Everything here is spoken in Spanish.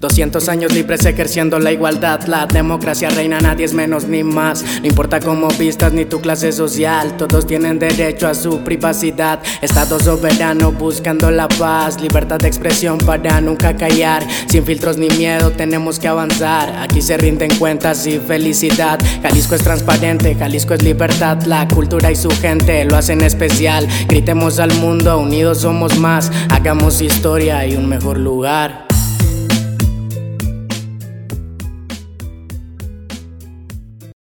200 años libres ejerciendo la igualdad, la democracia reina, nadie es menos ni más. No importa cómo vistas ni tu clase social, todos tienen derecho a su privacidad. Estado soberano buscando la paz, libertad de expresión para nunca callar. Sin filtros ni miedo tenemos que avanzar. Aquí se rinden cuentas y felicidad. Jalisco es transparente, Jalisco es libertad, la cultura y su gente lo hacen especial. Gritemos al mundo, unidos somos más, hagamos historia y un mejor lugar.